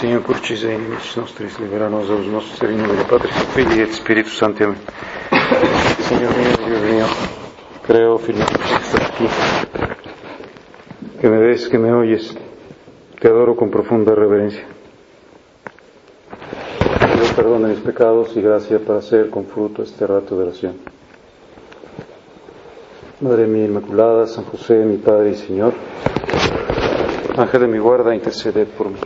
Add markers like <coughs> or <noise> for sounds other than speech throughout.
Signor curcis einimis nostris, liberanos Deus nostros, Serino de Patris, Filii et Spiritus Sancti. Amén. Señor mío, Dios mío, creo firmemente que estás aquí, que me ves, que me oyes, te adoro con profunda reverencia. Dios perdona mis pecados y gracia para hacer con fruto este rato de oración. Madre mía Inmaculada, San José, mi Padre y Señor, Ángel de mi guarda, intercede por mí.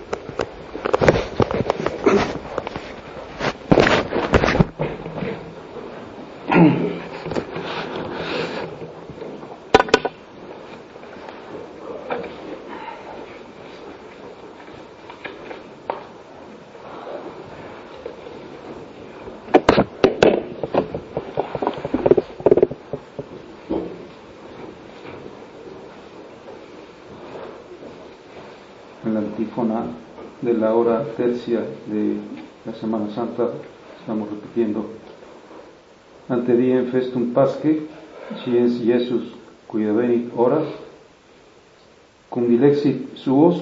La antífona de la hora tercia de la Semana Santa, estamos repitiendo, ante diem festum pasque, sciens Jesus cuia venit horas, cum dilexit suos,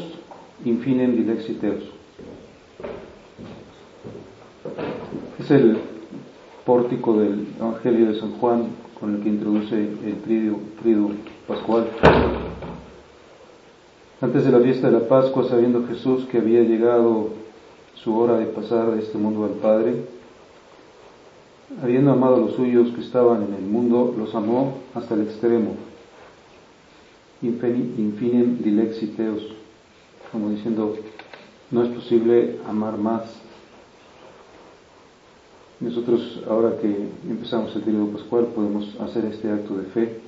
infinem dilexit eos. Es el pórtico del Evangelio de San Juan con el que introduce el tridio, triduo pascual. Antes de la fiesta de la Pascua, sabiendo Jesús que había llegado su hora de pasar de este mundo al Padre, habiendo amado a los suyos que estaban en el mundo, los amó hasta el extremo. Infinem dilexiteos, como diciendo, no es posible amar más. Nosotros, ahora que empezamos el periodo pascual, podemos hacer este acto de fe.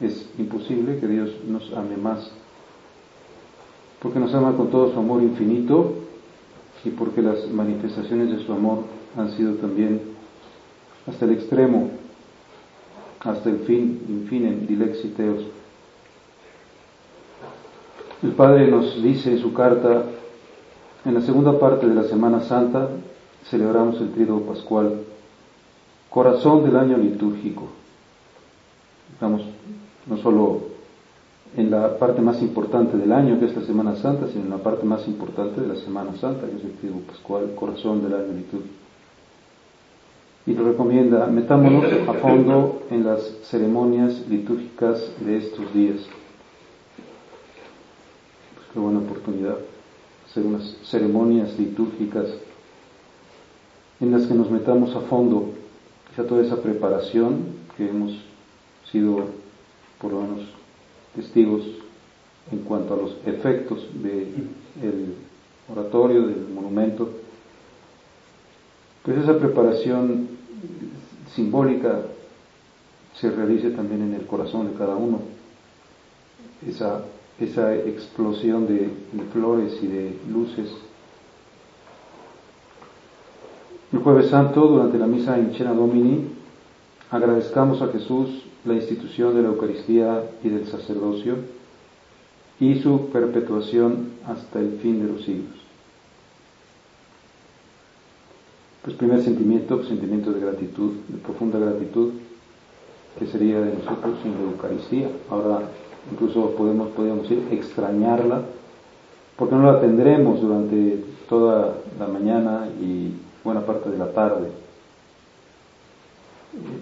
Es imposible que Dios nos ame más porque nos ama con todo su amor infinito y porque las manifestaciones de su amor han sido también hasta el extremo, hasta el fin, infinem dilexiteos. El Padre nos dice en su carta, en la segunda parte de la Semana Santa celebramos el Tríodo Pascual, corazón del año litúrgico. Estamos no solo en la parte más importante del año, que es la Semana Santa, sino en la parte más importante de la Semana Santa, que es el Pascual, corazón del año litúrgico. Y lo recomienda, metámonos a fondo en las ceremonias litúrgicas de estos días. Pues qué buena oportunidad, hacer unas ceremonias litúrgicas en las que nos metamos a fondo, quizá toda esa preparación que hemos sido, por lo menos, testigos en cuanto a los efectos del oratorio, del monumento, pues esa preparación simbólica se realice también en el corazón de cada uno, esa, esa explosión de, de flores y de luces. El jueves santo, durante la misa en Chena Domini, agradezcamos a Jesús la institución de la Eucaristía y del sacerdocio y su perpetuación hasta el fin de los siglos. Pues primer sentimiento, sentimiento de gratitud, de profunda gratitud, que sería de nosotros sin la Eucaristía. Ahora incluso podemos, podríamos decir, extrañarla, porque no la tendremos durante toda la mañana y buena parte de la tarde.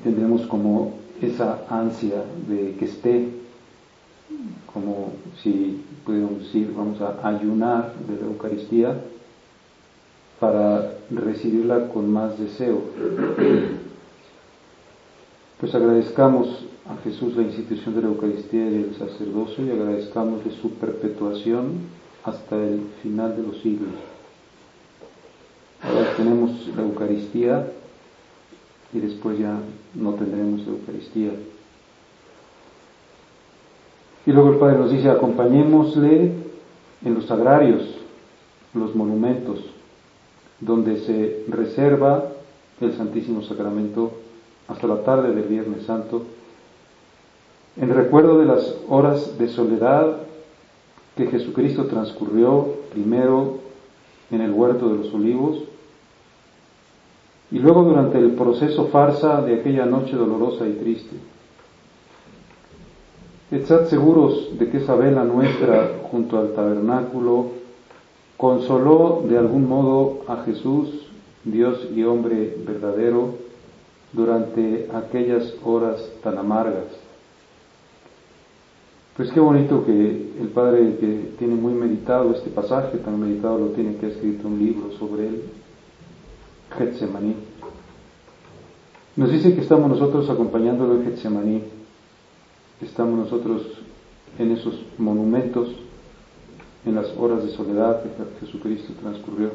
Tendremos como esa ansia de que esté, como si pudiéramos decir, vamos a ayunar de la Eucaristía para recibirla con más deseo. Pues agradezcamos a Jesús la institución de la Eucaristía y el sacerdocio y agradezcamos de su perpetuación hasta el final de los siglos. Ahora tenemos la Eucaristía y después ya no tendremos Eucaristía. Y luego el Padre nos dice, acompañémosle en los sagrarios, los monumentos, donde se reserva el Santísimo Sacramento hasta la tarde del Viernes Santo, en recuerdo de las horas de soledad que Jesucristo transcurrió primero en el huerto de los olivos y luego durante el proceso farsa de aquella noche dolorosa y triste. Estad seguros de que esa vela nuestra junto al tabernáculo consoló de algún modo a Jesús, Dios y hombre verdadero, durante aquellas horas tan amargas. Pues qué bonito que el Padre que tiene muy meditado este pasaje, tan meditado lo tiene que ha escrito un libro sobre él, Getsemaní. Nos dice que estamos nosotros acompañándolo en Getsemaní, estamos nosotros en esos monumentos, en las horas de soledad que Jesucristo transcurrió.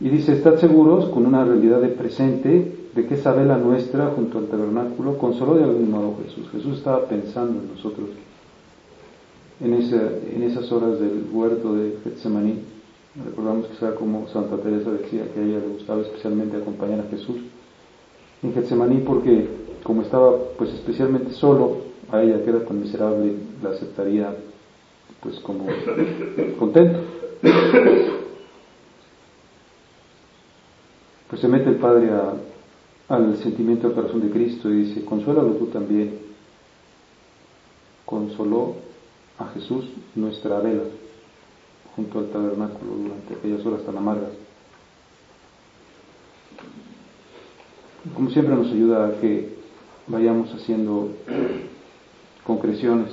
Y dice, estad seguros con una realidad de presente de que esa vela nuestra junto al tabernáculo consoló de algún modo Jesús. Jesús estaba pensando en nosotros en, esas horas del huerto de Getsemaní. Recordamos que sea como Santa Teresa decía que a ella le gustaba especialmente acompañar a Jesús en Getsemaní porque como estaba pues especialmente solo, a ella que era tan miserable, la aceptaría pues como contento. Pues se mete el Padre al sentimiento del corazón de Cristo y dice, consuélalo tú también. Consoló a Jesús nuestra vela junto al tabernáculo durante aquellas horas tan amargas. Como siempre nos ayuda a que vayamos haciendo concreciones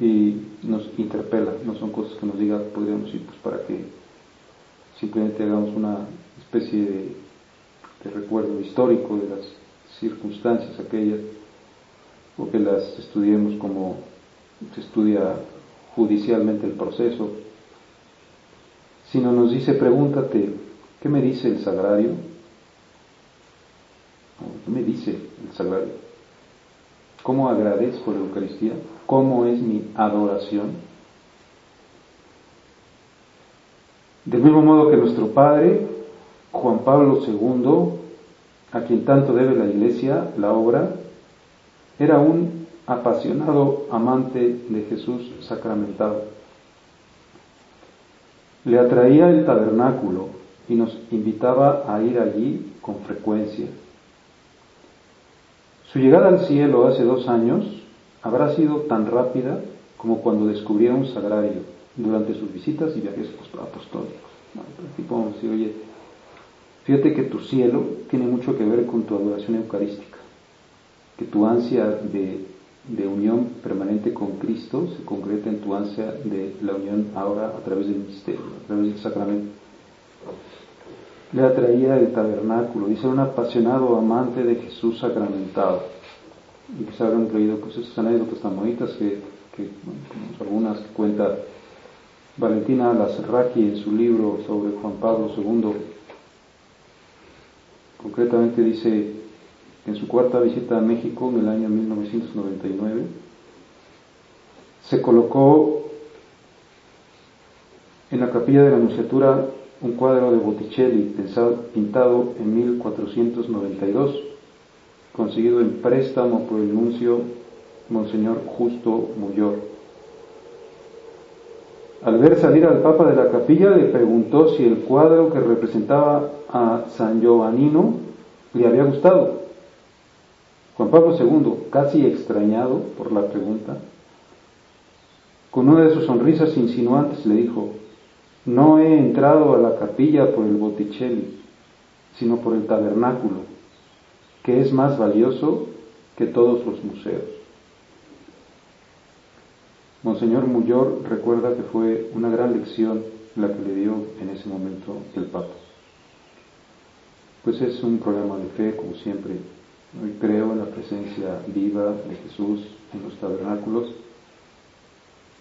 y nos interpela, no son cosas que nos diga podríamos ir pues para que simplemente hagamos una especie de, de recuerdo histórico de las circunstancias aquellas o que las estudiemos como se estudia judicialmente el proceso, sino nos dice, pregúntate, ¿qué me dice el sagrario? ¿Qué me dice el sagrario? ¿Cómo agradezco la Eucaristía? ¿Cómo es mi adoración? Del mismo modo que nuestro Padre, Juan Pablo II, a quien tanto debe la Iglesia, la obra, era un apasionado amante de Jesús sacramentado. Le atraía el tabernáculo y nos invitaba a ir allí con frecuencia. Su llegada al cielo hace dos años habrá sido tan rápida como cuando descubría un sagrario durante sus visitas y viajes apostólicos. Aquí podemos decir, oye, fíjate que tu cielo tiene mucho que ver con tu adoración eucarística, que tu ansia de de unión permanente con Cristo se concreta en tu ansia de la unión ahora a través del misterio, a través del sacramento. Le atraía el tabernáculo, dice un apasionado amante de Jesús sacramentado. Y quizá habrán creído pues esas anécdotas tan bonitas que, que algunas que cuenta Valentina Lazarraki en su libro sobre Juan Pablo II. Concretamente dice en su cuarta visita a México en el año 1999, se colocó en la capilla de la Anunciatura un cuadro de Botticelli pintado en 1492, conseguido en préstamo por el nuncio Monseñor Justo Muyor. Al ver salir al Papa de la capilla le preguntó si el cuadro que representaba a San Giovannino le había gustado. Juan Pablo II, casi extrañado por la pregunta, con una de sus sonrisas insinuantes le dijo, no he entrado a la capilla por el Botticelli, sino por el tabernáculo, que es más valioso que todos los museos. Monseñor Muyor recuerda que fue una gran lección la que le dio en ese momento el Papa. Pues es un programa de fe, como siempre, Hoy creo en la presencia viva de Jesús en los tabernáculos.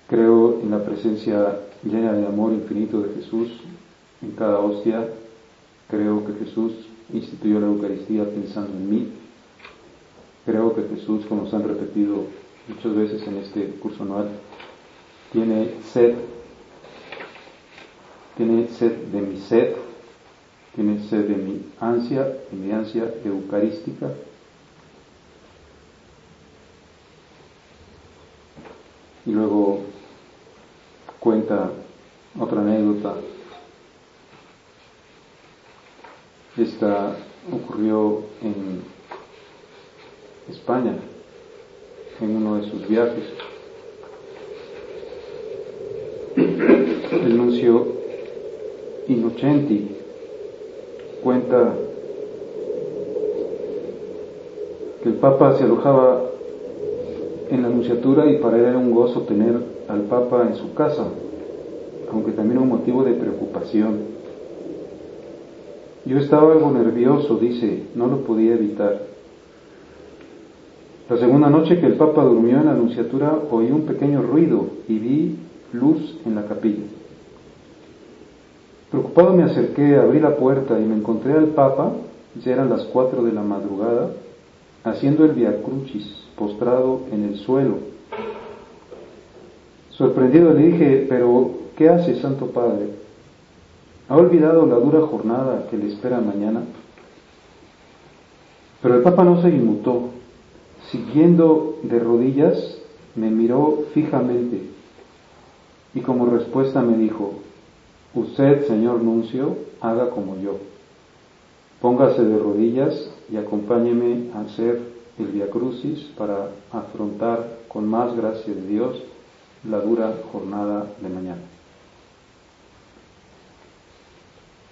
Creo en la presencia llena de amor infinito de Jesús en cada hostia. Creo que Jesús instituyó la Eucaristía pensando en mí. Creo que Jesús, como se han repetido muchas veces en este curso anual, tiene sed, tiene sed de mi sed, tiene sed de mi ansia, de mi ansia eucarística Y luego cuenta otra anécdota. Esta ocurrió en España, en uno de sus viajes. el nuncio Innocenti cuenta que el Papa se alojaba en la Anunciatura y para él era un gozo tener al Papa en su casa, aunque también un motivo de preocupación. Yo estaba algo nervioso, dice, no lo podía evitar. La segunda noche que el Papa durmió en la Anunciatura oí un pequeño ruido y vi luz en la capilla. Preocupado me acerqué, abrí la puerta y me encontré al Papa, ya eran las cuatro de la madrugada, haciendo el Via Crucis, postrado en el suelo. Sorprendido le dije, pero ¿qué hace, Santo Padre? ¿Ha olvidado la dura jornada que le espera mañana? Pero el Papa no se inmutó. Siguiendo de rodillas, me miró fijamente y como respuesta me dijo, usted, señor nuncio, haga como yo. Póngase de rodillas y acompáñeme a hacer el Via Crucis para afrontar con más gracia de Dios la dura jornada de mañana.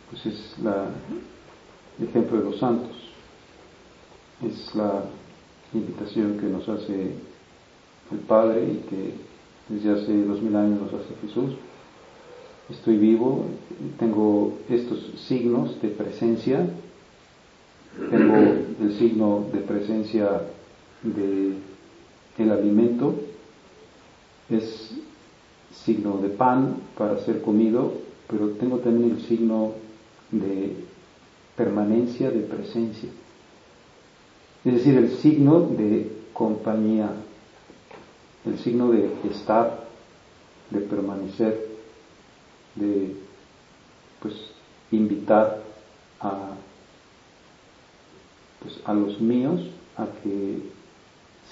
Pues es la, el ejemplo de los santos, es la invitación que nos hace el Padre y que desde hace dos mil años nos hace Jesús. Estoy vivo, tengo estos signos de presencia tengo el signo de presencia de el alimento, es signo de pan para ser comido, pero tengo también el signo de permanencia, de presencia. Es decir, el signo de compañía, el signo de estar, de permanecer, de pues invitar a pues, a los míos a que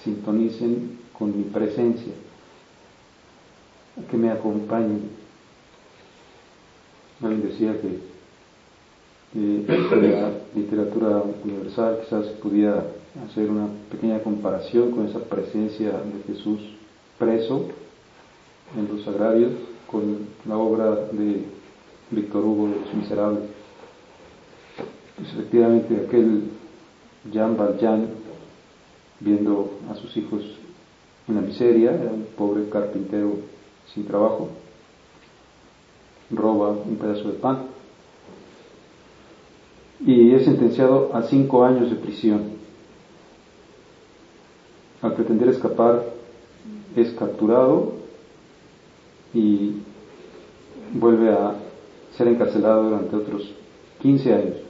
sintonicen con mi presencia, a que me acompañen. Alguien decía que en la literatura universal quizás podía hacer una pequeña comparación con esa presencia de Jesús preso en los sagrarios con la obra de Víctor Hugo de Los Miserables. Pues efectivamente aquel Jean Valjean, viendo a sus hijos en la miseria, era un pobre carpintero sin trabajo, roba un pedazo de pan y es sentenciado a cinco años de prisión. Al pretender escapar es capturado y vuelve a ser encarcelado durante otros 15 años.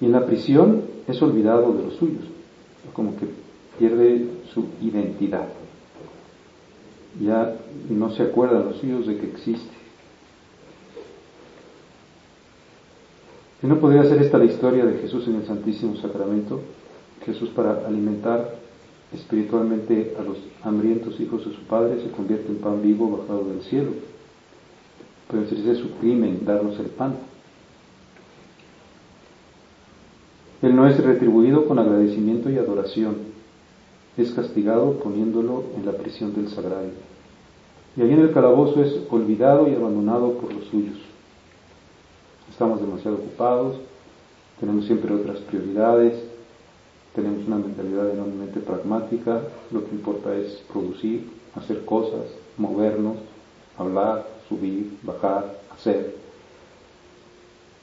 Y en la prisión es olvidado de los suyos, como que pierde su identidad. Ya no se acuerda los suyos de que existe. ¿Y no podría ser esta la historia de Jesús en el Santísimo Sacramento? Jesús para alimentar espiritualmente a los hambrientos hijos de su Padre se convierte en pan vivo bajado del cielo. Pero es su crimen darnos el pan. Él no es retribuido con agradecimiento y adoración, es castigado poniéndolo en la prisión del sagrario. Y allí en el calabozo es olvidado y abandonado por los suyos. Estamos demasiado ocupados, tenemos siempre otras prioridades, tenemos una mentalidad enormemente pragmática, lo que importa es producir, hacer cosas, movernos, hablar, subir, bajar, hacer.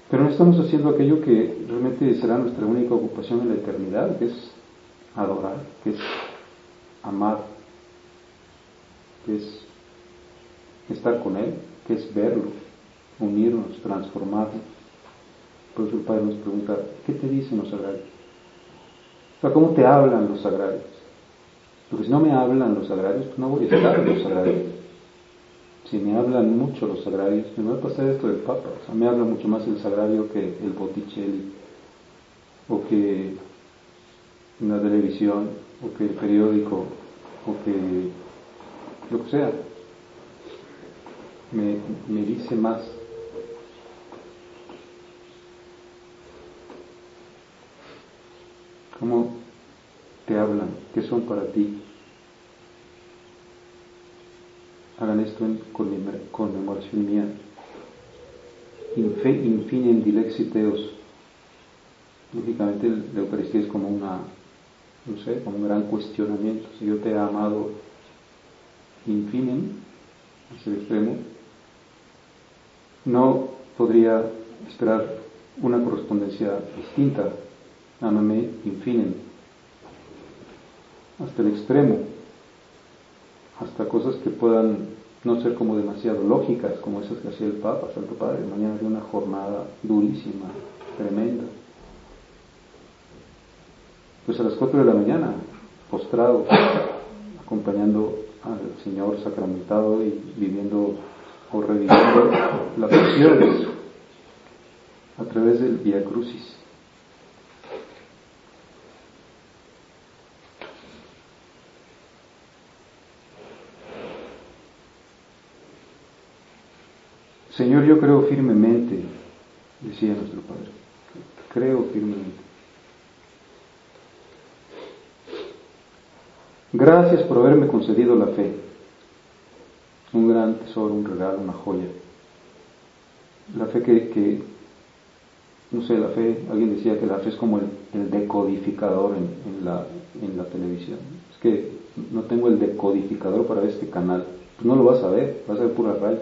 Pero no estamos haciendo aquello que realmente será nuestra única ocupación en la eternidad, que es adorar, que es amar, que es estar con Él, que es verlo, unirnos, transformarnos. Por eso el Padre nos pregunta, ¿qué te dicen los sagrarios? O sea, ¿cómo te hablan los sagrarios? Porque si no me hablan los sagrarios, pues no voy a estar en los sagrarios si me hablan mucho los sagrarios, me va a pasar esto del Papa, o sea, me habla mucho más el sagrario que el Botticelli, o que la televisión, o que el periódico, o que lo que sea. Me, me dice más. ¿Cómo te hablan? ¿Qué son para ti? Hagan esto en conmemoración mía. Infe, infinem dilexiteos. Lógicamente la Eucaristía es como una, no sé, como un gran cuestionamiento. Si yo te he amado infinem, es el extremo, no podría esperar una correspondencia distinta. Amame infinem. Hasta el extremo. Hasta cosas que puedan no ser como demasiado lógicas, como esas que hacía el Papa, Santo Padre. Mañana de una jornada durísima, tremenda. Pues a las 4 de la mañana, postrado, acompañando al Señor sacramentado y viviendo o reviviendo la pasión a través del Via Crucis. Señor, yo creo firmemente, decía nuestro Padre, creo firmemente. Gracias por haberme concedido la fe, un gran tesoro, un regalo, una joya. La fe que, no sé, la fe, alguien decía que la fe es como el, decodificador en, la, televisión. Es que no tengo el decodificador para ver este canal. Pues no lo vas a ver, vas a ver pura raya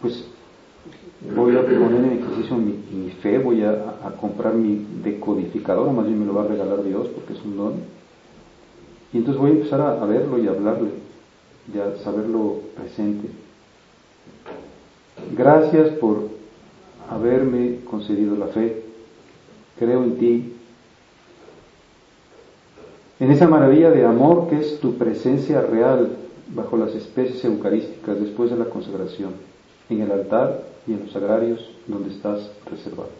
pues voy a poner en ejercicio mi, fe, voy a, comprar mi decodificador, o más bien me lo va a regalar Dios porque es un don. Y entonces voy a empezar a, verlo y a hablarle, y a saberlo presente. Gracias por haberme concedido la fe. Creo en ti. En esa maravilla de amor que es tu presencia real bajo las especies eucarísticas después de la consagración en el altar y en los sagrarios donde estás reservado.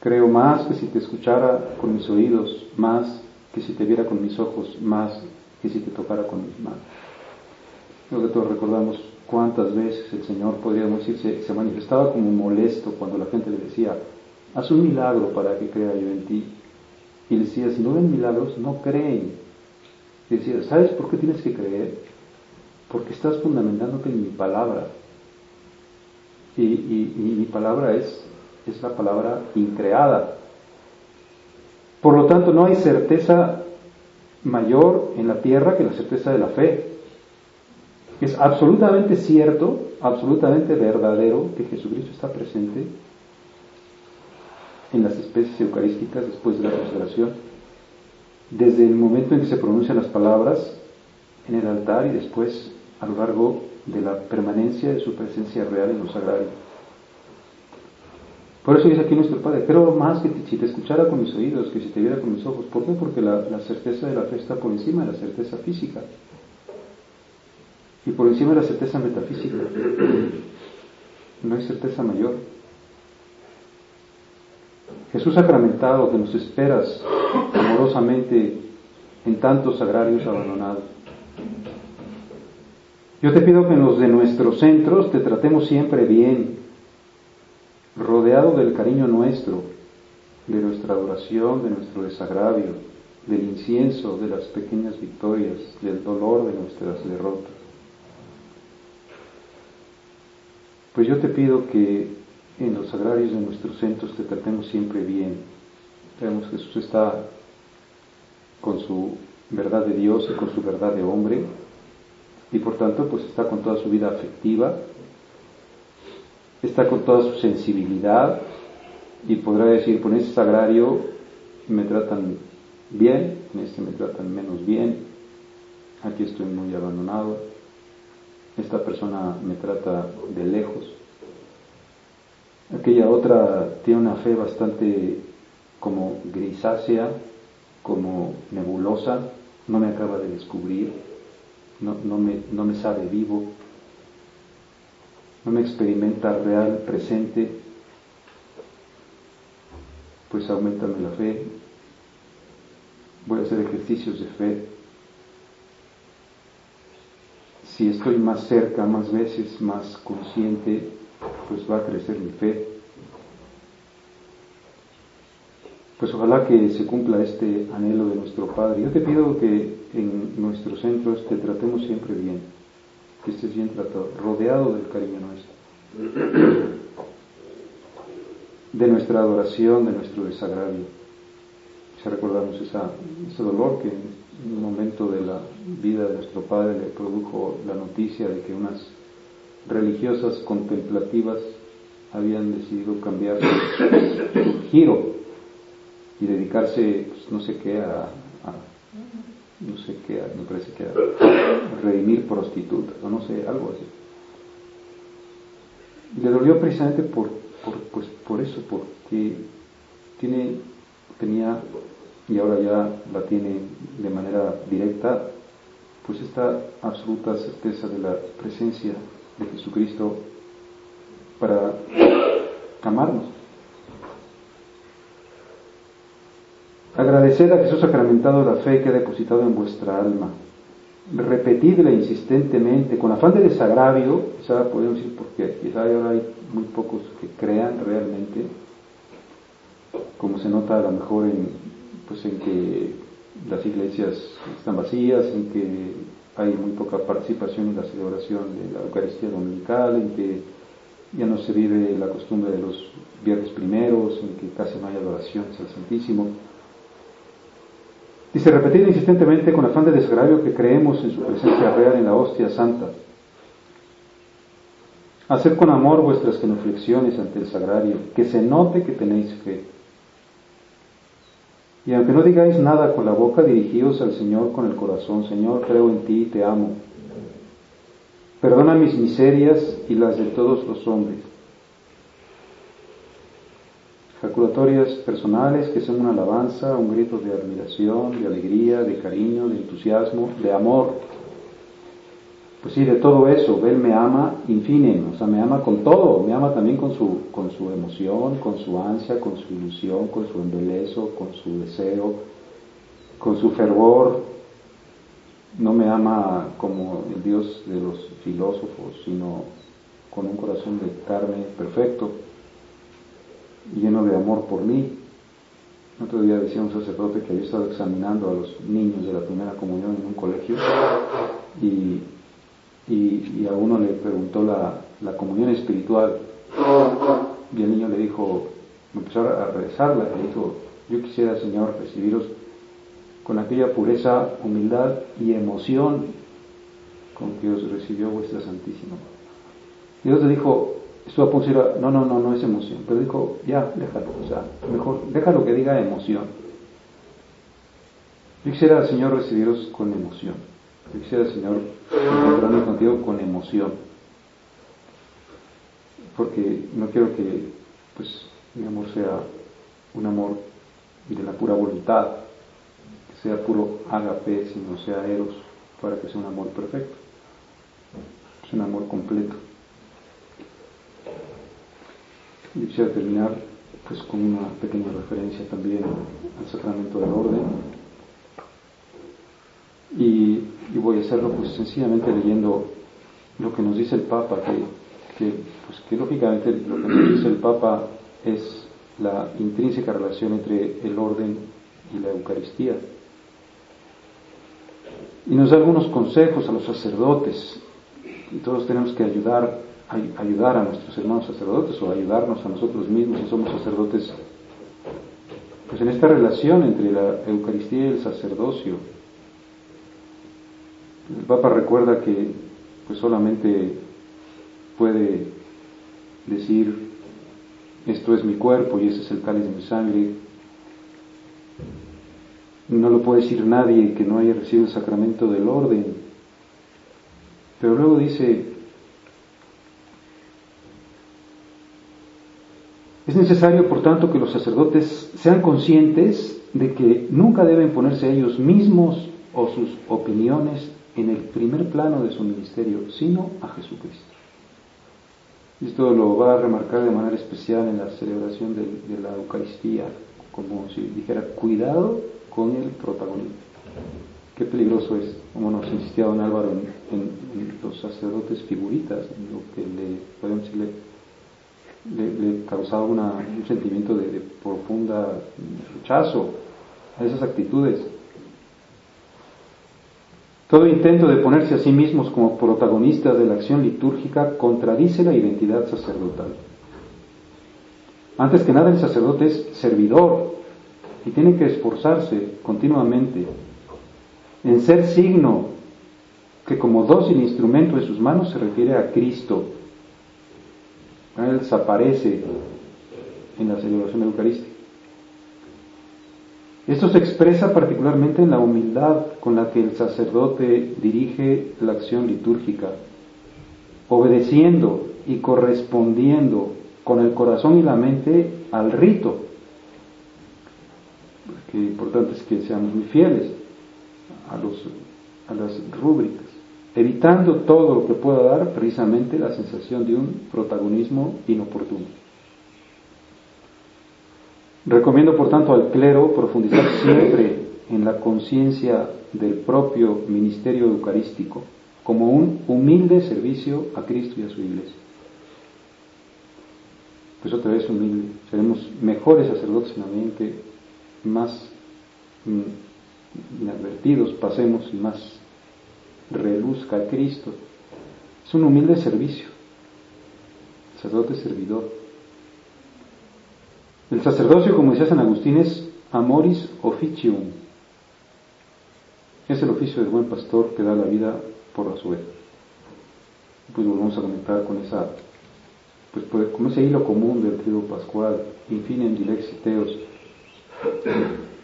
Creo más que si te escuchara con mis oídos, más que si te viera con mis ojos, más que si te tocara con mis manos. Creo que todos recordamos cuántas veces el Señor, podríamos decir, se, manifestaba como molesto cuando la gente le decía, haz un milagro para que crea yo en ti. Y decía, si no ven milagros, no creen. Y decía, ¿sabes por qué tienes que creer? Porque estás fundamentándote en mi palabra. Y, mi palabra es, es la palabra increada. Por lo tanto, no hay certeza mayor en la tierra que la certeza de la fe. Es absolutamente cierto, absolutamente verdadero que Jesucristo está presente en las especies eucarísticas después de la consagración, desde el momento en que se pronuncian las palabras en el altar y después a lo largo de la permanencia de su presencia real en los sagrarios. Por eso dice aquí nuestro Padre, creo más que si te escuchara con mis oídos, que si te viera con mis ojos. ¿Por qué? Porque la, certeza de la fe está por encima de la certeza física y por encima de la certeza metafísica. No hay certeza mayor. Jesús sacramentado que nos esperas amorosamente en tantos sagrarios abandonados. Yo te pido que en los de nuestros centros te tratemos siempre bien, rodeado del cariño nuestro, de nuestra adoración, de nuestro desagravio, del incienso, de las pequeñas victorias, del dolor de nuestras derrotas. Pues yo te pido que en los sagrarios de nuestros centros te tratemos siempre bien. Vemos que Jesús está con su verdad de Dios y con su verdad de hombre, y por tanto pues está con toda su vida afectiva, está con toda su sensibilidad y podrá decir, por ese sagrario me tratan bien, en este me tratan menos bien, aquí estoy muy abandonado, esta persona me trata de lejos, aquella otra tiene una fe bastante como grisácea, como nebulosa, no me acaba de descubrir, no, no, me, no me sabe vivo, no me experimenta real, presente, pues aumentame la fe, voy a hacer ejercicios de fe. Si estoy más cerca, más veces, más consciente, pues va a crecer mi fe. Pues ojalá que se cumpla este anhelo de nuestro Padre. Yo te pido que en nuestros centros te tratemos siempre bien, que estés bien tratado, rodeado del cariño nuestro, de nuestra adoración, de nuestro desagravio. Si recordamos ese dolor que en un momento de la vida de nuestro padre le produjo la noticia de que unas religiosas contemplativas habían decidido cambiar su, giro y dedicarse, pues, no sé qué, a, no sé qué, me parece que a redimir prostitutas, o no sé, algo así. Le dolió precisamente por, por, pues, por eso, porque tiene, tenía, y ahora ya la tiene de manera directa, pues esta absoluta certeza de la presencia de Jesucristo para amarnos. Agradeced a Jesús sacramentado la fe que ha depositado en vuestra alma. Repetidla insistentemente, con afán de desagravio, quizá podemos decir porque quizá ahora hay muy pocos que crean realmente, como se nota a lo mejor en, pues en que las iglesias están vacías, en que hay muy poca participación en la celebración de la Eucaristía Dominical, en que ya no se vive la costumbre de los viernes primeros, en que casi no hay adoración al Santísimo. Dice, repetir insistentemente con afán de desagravio que creemos en su presencia real en la hostia santa. Hacer con amor vuestras genuflexiones ante el sagrario, que se note que tenéis fe. Y aunque no digáis nada con la boca, dirigíos al Señor con el corazón. Señor, creo en ti y te amo. Perdona mis miserias y las de todos los hombres. Jaculatorias personales que son una alabanza, un grito de admiración, de alegría, de cariño, de entusiasmo, de amor. Pues sí, de todo eso, Él me ama infine, o sea, me ama con todo, me ama también con su, con su emoción, con su ansia, con su ilusión, con su embelezo, con su deseo, con su fervor. No me ama como el Dios de los filósofos, sino con un corazón de carne perfecto lleno de amor por mí. Otro día decía un sacerdote que había estado examinando a los niños de la primera comunión en un colegio y, y, a uno le preguntó la, la, comunión espiritual y el niño le dijo, empezó a rezarla, le dijo, yo quisiera Señor recibiros con aquella pureza, humildad y emoción con que os recibió vuestra Santísima. Dios le dijo, estuvo a punto de no, no, no, no es emoción. Pero dijo, ya, déjalo, o sea, mejor, déjalo que diga emoción. Yo quisiera, Señor, recibiros con emoción. Yo quisiera, Señor, encontrarme contigo con emoción. Porque no quiero que, pues, mi amor sea un amor de la pura voluntad, que sea puro agape, sino sea eros, para que sea un amor perfecto. Es un amor completo. Y quisiera terminar pues, con una pequeña referencia también al sacramento del orden. Y, voy a hacerlo pues sencillamente leyendo lo que nos dice el Papa, que, pues, que lógicamente lo que nos dice el Papa es la intrínseca relación entre el orden y la Eucaristía. Y nos da algunos consejos a los sacerdotes. Y todos tenemos que ayudar ayudar a nuestros hermanos sacerdotes o ayudarnos a nosotros mismos si somos sacerdotes, pues en esta relación entre la Eucaristía y el sacerdocio. El Papa recuerda que pues solamente puede decir esto es mi cuerpo y ese es el cáliz de mi sangre. No lo puede decir nadie que no haya recibido el sacramento del orden. Pero luego dice, Es necesario, por tanto, que los sacerdotes sean conscientes de que nunca deben ponerse ellos mismos o sus opiniones en el primer plano de su ministerio, sino a Jesucristo. Esto lo va a remarcar de manera especial en la celebración de, la Eucaristía, como si dijera, cuidado con el protagonismo. Qué peligroso es, como nos insistía don Álvaro, en, los sacerdotes figuritas, en lo que le podemos decirle le, causaba un sentimiento de, profunda rechazo a esas actitudes. Todo intento de ponerse a sí mismos como protagonistas de la acción litúrgica contradice la identidad sacerdotal. Antes que nada el sacerdote es servidor y tiene que esforzarse continuamente en ser signo que como dócil instrumento de sus manos se refiere a Cristo. Él desaparece en la celebración eucarística. Esto se expresa particularmente en la humildad con la que el sacerdote dirige la acción litúrgica, obedeciendo y correspondiendo con el corazón y la mente al rito. Porque importante es que seamos muy fieles a, los, a las rúbricas, evitando todo lo que pueda dar precisamente la sensación de un protagonismo inoportuno. Recomiendo, por tanto, al clero profundizar <coughs> siempre en la conciencia del propio ministerio eucarístico como un humilde servicio a Cristo y a su iglesia. Pues otra vez humilde, seremos mejores sacerdotes en la mente, más mm, inadvertidos pasemos y más reluzca a Cristo. Es un humilde servicio, sacerdote servidor. El sacerdocio, como decía San Agustín, es amoris officium. Es el oficio del buen pastor que da la vida por la suerte. Pues volvemos a comentar con esa, pues, como ese hilo común del trío pascual, infinem dilexiteos.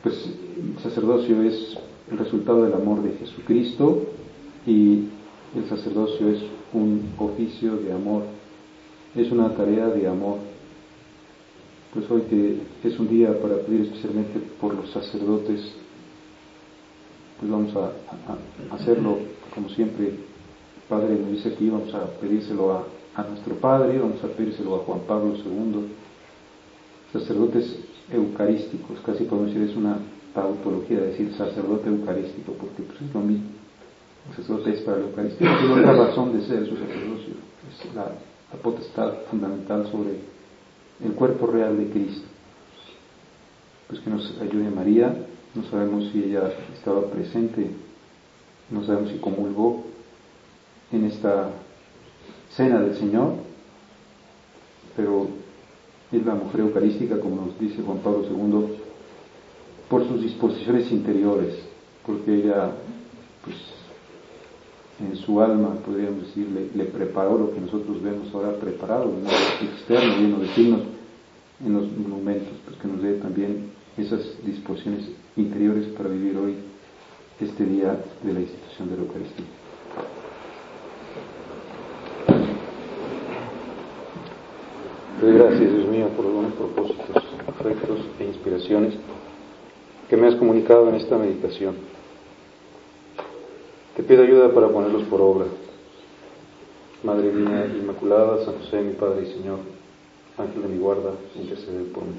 Pues el sacerdocio es el resultado del amor de Jesucristo y el sacerdocio es un oficio de amor, es una tarea de amor pues hoy que es un día para pedir especialmente por los sacerdotes, pues vamos a, hacerlo como siempre. Padre nos dice aquí, vamos a pedírselo a, a nuestro Padre, vamos a pedírselo a Juan Pablo II, sacerdotes eucarísticos, casi podemos decir es una tautología decir sacerdote eucarístico, porque pues es lo mismo. Sacerdote es para la Eucaristía, tiene otra razón de ser su sacerdocio, es la potestad fundamental sobre el cuerpo real de Cristo. Pues que nos ayude María, no sabemos si ella estaba presente, no sabemos si comulgó en esta cena del Señor, pero es la mujer eucarística, como nos dice Juan Pablo II, por sus disposiciones interiores, porque ella, pues, en su alma, podríamos decir, le, preparó lo que nosotros vemos ahora preparado, externo, lleno de signos en los monumentos, pues que nos dé también esas disposiciones interiores para vivir hoy este día de la institución de la Eucaristía. Gracias, Dios mío, por los buenos propósitos, afectos e inspiraciones que me has comunicado en esta meditación. Te pido ayuda para ponerlos por obra. Madre mía Inmaculada, San José, mi Padre y Señor, Ángel de mi guarda, intercede por mí.